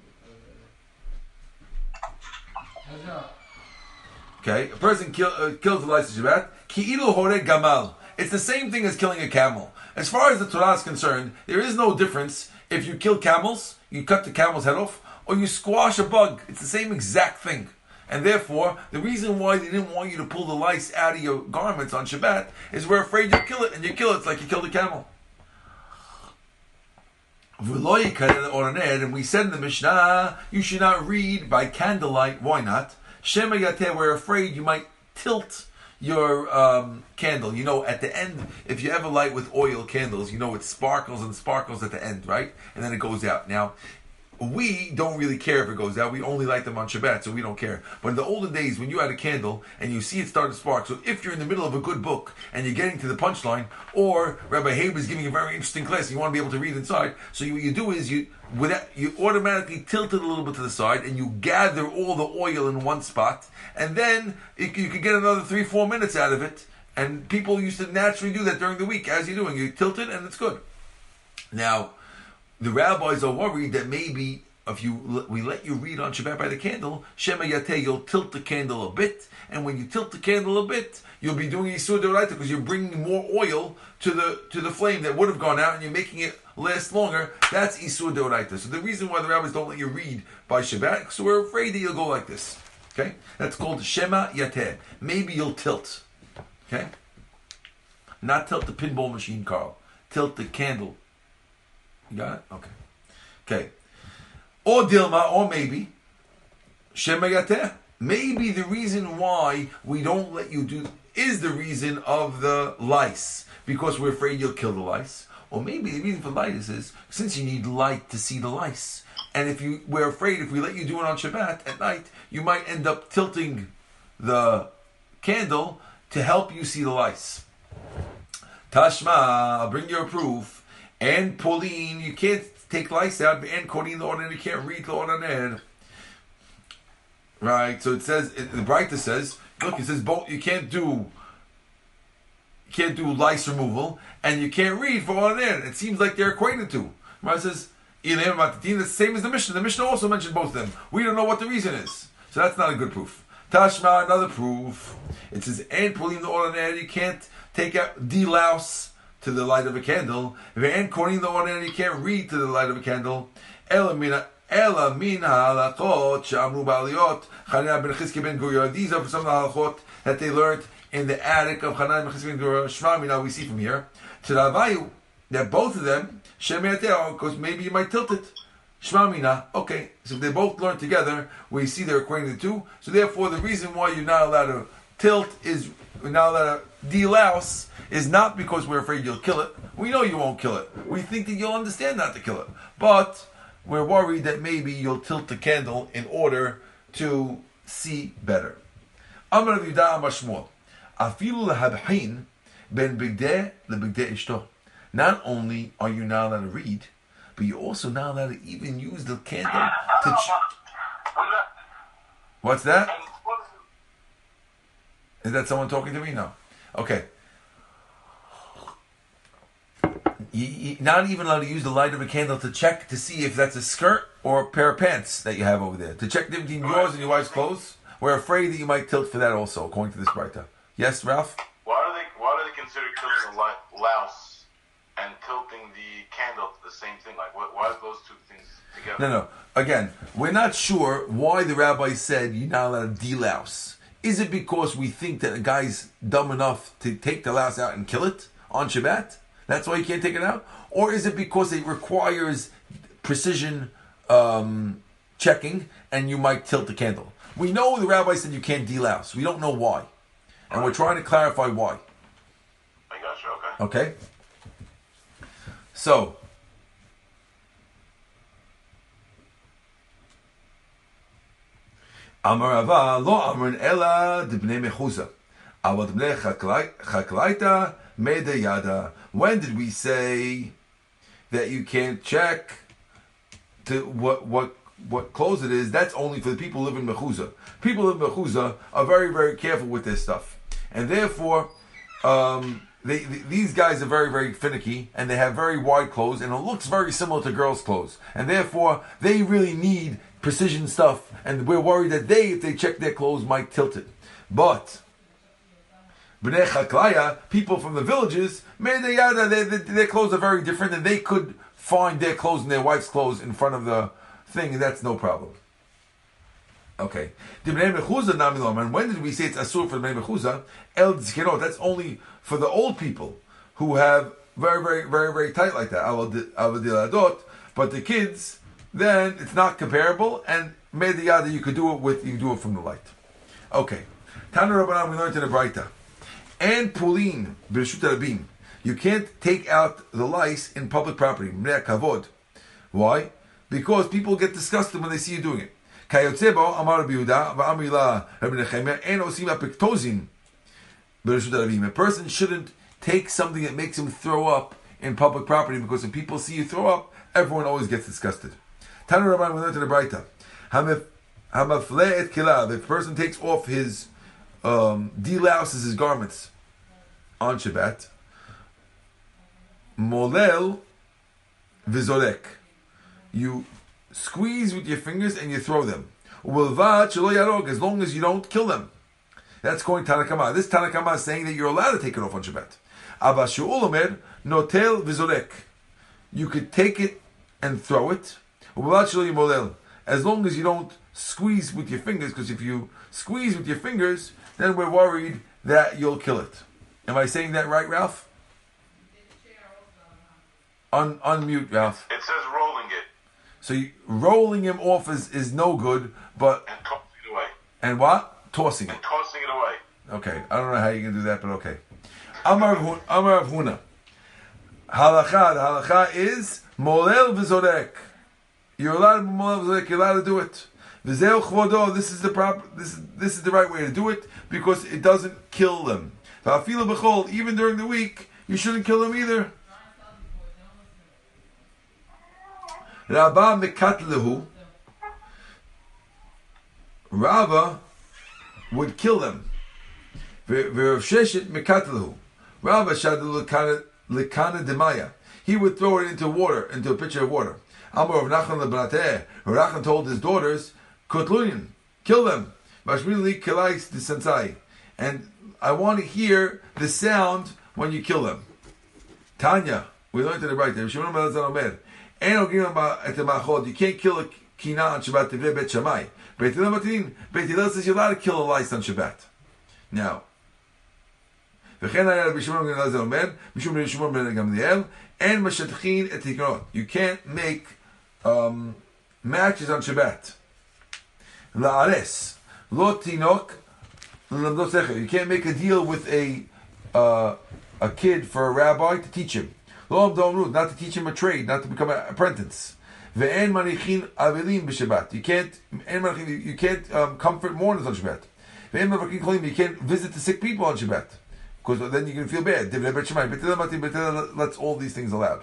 Okay, a person kill, uh, kills the lice Shabbat. Ki'ilu hore gamal. It's the same thing as killing a camel. As far as the Torah is concerned, there is no difference if you kill camels, you cut the camel's head off, or you squash a bug. It's the same exact thing. And therefore, the reason why they didn't want you to pull the lice out of your garments on Shabbat is we're afraid you'll kill it, and you kill it, it's like you killed a camel. And we said in the Mishnah, you should not read by candlelight. Why not? Shema Yateh, we're afraid you might tilt your um, candle. You know, at the end, if you ever light with oil candles, you know it sparkles and sparkles at the end, right? And then it goes out. Now, we don't really care if it goes out. We only light them on Shabbat, so we don't care. But in the olden days, when you had a candle and you see it start to spark, so if you're in the middle of a good book and you're getting to the punchline, or Rabbi Haber is giving a very interesting class, and you want to be able to read inside, so you, what you do is you without, you automatically tilt it a little bit to the side and you gather all the oil in one spot, and then it, you can get another three, four minutes out of it. And people used to naturally do that during the week as you're doing. You tilt it and it's good. Now, the rabbis are worried that maybe if you we let you read on Shabbat by the candle, Shema Yateh, you'll tilt the candle a bit, and when you tilt the candle a bit, you'll be doing Yisur Doraita because you're bringing more oil to the to the flame that would have gone out, and you're making it last longer. That's Isur Doraita. So the reason why the rabbis don't let you read by Shabbat, so we're afraid that you'll go like this. Okay, that's called Shema Yateh. Maybe you'll tilt. Okay, not tilt the pinball machine, Carl. Tilt the candle. You got it? Okay. Okay. Or Dilma, or maybe Shema Yateh. Maybe the reason why we don't let you do is the reason of the lice because we're afraid you'll kill the lice. Or maybe the reason for lice is since you need light to see the lice. And if you we're afraid if we let you do it on Shabbat at night, you might end up tilting the candle to help you see the lice. Tashma, I'll bring your proof. And polin, you can't take lice out. And korin, the order, you can't read the order. Right, so it says it, the Braita says, look, it says both. You can't do, you can't do lice removal, and you can't read for on air. It seems like they're equated to. Right, says the same as the Mishnah. The Mishnah also mentioned both of them. We don't know what the reason is, so that's not a good proof. Tashma, another proof. It says and pulling the ordinary. You can't take out delouse to the light of a candle. And according the ordinary, you can't read to the light of a candle. Elamina. Ela min halachot shamru ba'aliyot Chanina ben Chizki ben Gurion. These are some of the halachot that they learned in the attic of Chanina ben Chizki ben Gurion. Shema now we see from here. To Ravayu, that both of them, Shem because maybe you might tilt it. Shema Mina. Okay, so if they both learn together. We see they're equating the two. So therefore, the reason why you're not allowed to tilt is we're not allowed to delouse is not because we're afraid you'll kill it. We know you won't kill it. We think that you'll understand not to kill it. But we're worried that maybe you'll tilt the candle in order to see better. Amar Yudah Amar Shmuel. Afilu lehabhin ben bigdeh lebigdeh ishto. Not only are you not allowed to read, but you're also not allowed to even use the candle to. Ch- What's that? Is that someone talking to me? No. Okay. You, you, not even allowed to use the light of a candle to check to see if that's a skirt or a pair of pants that you have over there. To check the between yours and your wife's clothes. We're afraid that you might tilt for that also, according to this writer. Yes, Ralph? Why do they why do they consider killing a li- louse and tilting the candle the same thing? Like, what, why are those two things together? No, no. Again, we're not sure why the rabbi said you're not allowed to delouse. Is it because we think that a guy's dumb enough to take the louse out and kill it on Shabbat? That's why you can't take it out? Or is it because it requires precision um, checking and you might tilt the candle? We know the rabbi said you can't delouse. We don't know why. And we're trying to clarify why. I got you. Okay. Okay? So, Amar Rava lo amrin ela dibnei mechuza. Aval dibnei chaklaita mede yada. When did we say that you can't check to what what what clothes it is? That's only for the people who live in mechuza. People who live in mechuza are very very careful with this stuff, and therefore. Um, they, th these guys are very, very finicky, and they have very wide clothes, and it looks very similar to girls' clothes, and therefore they really need precision stuff, and we're worried that they, if they check their clothes, might tilt it. But Bnei Chaklaya, people from the villages, made the yada, their, their, clothes are very different, and they could find their clothes and their wife's clothes in front of the thing, and that's no problem. Okay. The Bnei Mechuza. And when did we say it's Asur for the Bnei Mechuza? El Tzkerot. That's only for the old people who have very, very, very, very tight like that. But the kids, then it's not comparable. And Mediyada, you could do it with, you do it from the light. Okay. Tana Rabbanan, we learned in the Braita and Pulin, Birshut Rabim. You can't take out the lice in public property, Kavod. Why? Because people get disgusted when they see you doing it. Kayotzebo, Amar Va'amila, Rabbi Nechemia, and Osim Apiktozim, Birshut Rabim. A person shouldn't take something that makes him throw up in public property because when people see you throw up, everyone always gets disgusted. Tanu Rabban, to the Braita. The person takes off his um, delouses his garments on Shabbat, molel vizorek. You squeeze with your fingers and you throw them. As long as you don't kill them. That's going Tanna Kamma. This Tanna Kamma is saying that you're allowed to take it off on Shabbat. Abba Shaul Omer, notel vizorek. You could take it and throw it. As long as you don't squeeze with your fingers, because if you squeeze with your fingers, then we're worried that you'll kill it. Am I saying that right, Ralph? Un- unmute, Ralph. It says rolling it So you, rolling him off is, is no good, but and tossing it away. and what? Tossing it. Tossing it away. Okay, I don't know how you can do that, but okay. Amar of Hu- Amar Rav Huna. Halacha. The halacha is molel v'zorek. You're allowed to. You're allowed to do it. This is the proper. This is this is the right way to do it because it doesn't kill them. Even during the week, you shouldn't kill them either. Rabba would kill them. V'rav demaya. He would throw it into water, into a pitcher of water. Amar of Nachman leBnateh. Nachman told his daughters, Kotlunin, kill them. Vashmili the disensai. And I want to hear the sound when you kill them. Tanya, we learned in the right there. Shimon Melazar Omer. You can't kill a kina on Shabbat Teveh Bet Shammai. Beit Matin. Beit says you're allowed to kill a lice on Shabbat. Now, וכן היה רבי You can't make um, matches on Shabbat. La'ares. Lo tinok you can't make a deal with a uh, a kid for a rabbi to teach him. Not to teach him a trade, not to become an apprentice. You can't you can't, you can't um, comfort mourners on Shabbat. You can't visit the sick people on Shabbat because then you can feel bad. Let's all these things allowed.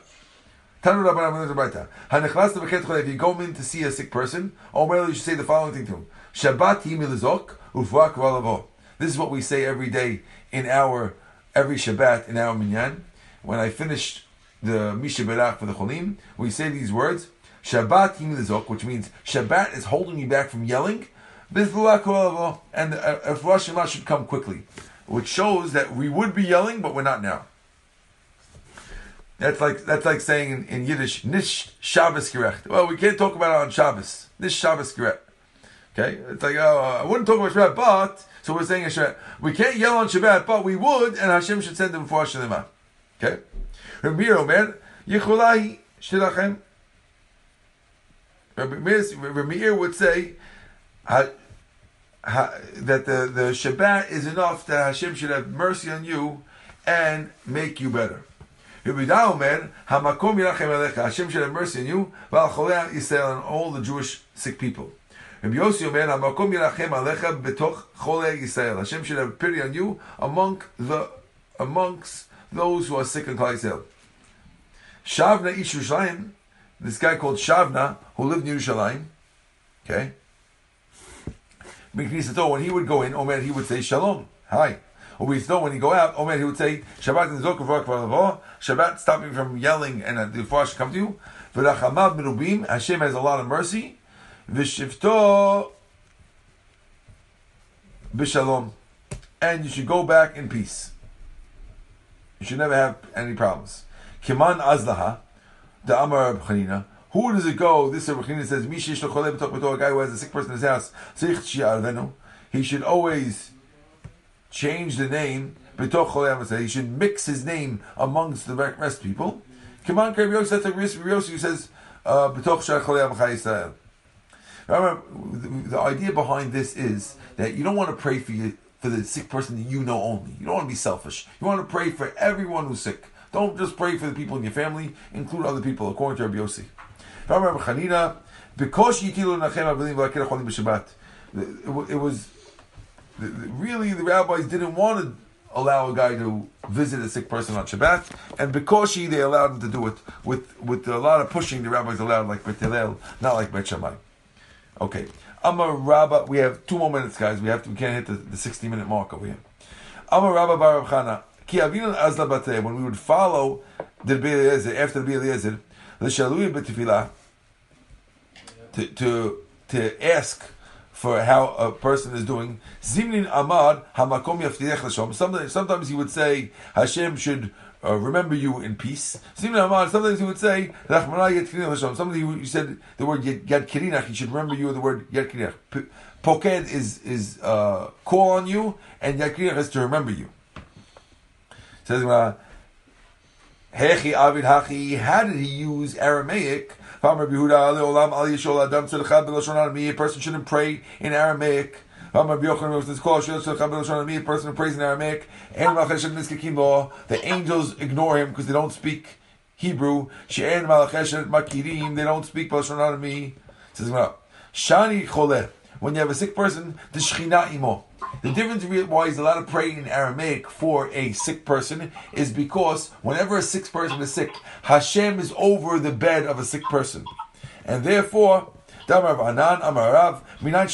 Tanu Rabbanan Amener Zabaita. Hanechlas lebeket cholei. If you go in to see a sick person, Omer you should say the following thing to him: Shabbat hi milizok ufrak v'alavo. This is what we say every day in our every Shabbat in our minyan. When I finished the Mi Sheberach for the Cholim, we say these words: Shabbat hi milizok, which means Shabbat is holding you back from yelling. B'frak v'alavo, and uh, if Rosh Hashanah should come quickly which shows that we would be yelling, but we're not now. That's like that's like saying in, in Yiddish, Nish Shabbos gerecht. Well, we can't talk about it on Shabbos. Nish Shabbos gerecht. Okay, it's like oh, uh, I wouldn't talk about Shabbat, but so we're saying Shabbat. We can't yell on Shabbat, but we would, and Hashem should send them before Hashem. Okay, Rabbi Meir Omer Yichulahi Shilachem. Rabbi Meir would say ha, ha, that the the Shabbat is enough that Hashem should have mercy on you and make you better. Rabbi Omer, Hashem should have mercy on you, Val Cholei Yisrael and all the Jewish sick people. Rabbi Yossi Omer, Hamakom Yirachem Alecha betoch Cholei Yisrael, Hashem should have pity on you among the amongst those who are sick in Klal Yisrael. Shavna Ish Yerushalayim, this guy called Shavna, who lived in Yerushalayim, okay? When he would go in, Omer, he would say Shalom, hi. Or we know when he go out, oh man, he would say, Shabbat in Shabbat, stop me from yelling and uh, the should come to you. Hashem has a lot of mercy. V'shivto b'shalom. And you should go back in peace. You should never have any problems. Kiman azlaha, the Amar Chanina. Who does it go? This Rabbi says, Mishish a guy who has a sick person in his house. He should always change the name. He should mix his name amongst the rest people. Come on, Rabbi Yosef says, uh, Remember, the idea behind this is that you don't want to pray for you for the sick person that you know only. You don't want to be selfish. You want to pray for everyone who's sick. Don't just pray for the people in your family. Include other people, according to Rabbi Yossi. Remember, Chanina, because it was the, the, really the rabbis didn't want to allow a guy to visit a sick person on Shabbat, and because she they allowed him to do it with with a lot of pushing. The rabbis allowed like Bet not like Bet Shammai. Okay, a rabbi. We have two more minutes, guys. We have to. We can't hit the, the sixty minute mark over here. I'm a rabbi Baruch Chana. Ki avinu azla. When we would follow the Eliezer after the Eliezer, the shalui b'tefillah to to to ask for how a person is doing. Zimnin Amad Hamakom Sometimes, sometimes he would say Hashem should uh, remember you in peace. Sometimes he would say Sometimes he said the word Yad Kirinach. He should remember you with the word Yad Kirinach. Poked is is uh, call on you, and Yad Kirinach is to remember you. Says Hechi Avid Hachi. How did he use Aramaic? A person shouldn't pray in Aramaic. A person prays in Aramaic. The angels ignore him because they don't speak Hebrew. They don't speak Lashon Says Shani Choleh. When you have a sick person, the Shechina imo. The difference why he's allowed to pray in Aramaic for a sick person is because whenever a sick person is sick, Hashem is over the bed of a sick person. And therefore, how do we know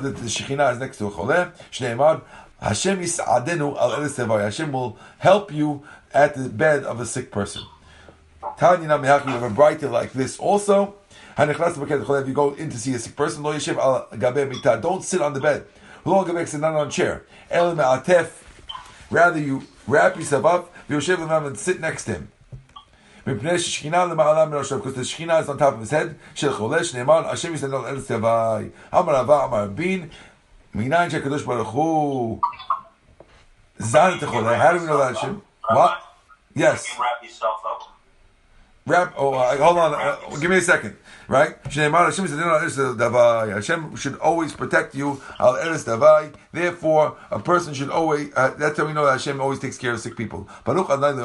that the Shekhinah is next to a Choleh? Shneimad, Hashem al elis Hashem will help you at the bed of a sick person. Tanya you have a Braita like this also. If you go in to see a sick person, don't sit on the bed. Not on a chair. Rather, you wrap yourself up, and sit next to him. Because the Shekhinah is on top of his head. Shel Cholesh Neiman Hashem Yisrael El Tevai. Amar Ava Amar Bin. Minayin Shekadosh Baruch Hu. Zan Techoleh. How do we know that Hashem? What? Yes. Wrap yourself up. Wrap. Oh, uh, hold on. Uh, give me a second. Right? Hashem should always protect you. Therefore, a person should always. Uh, that's how we know that Hashem always takes care of sick people. Amen.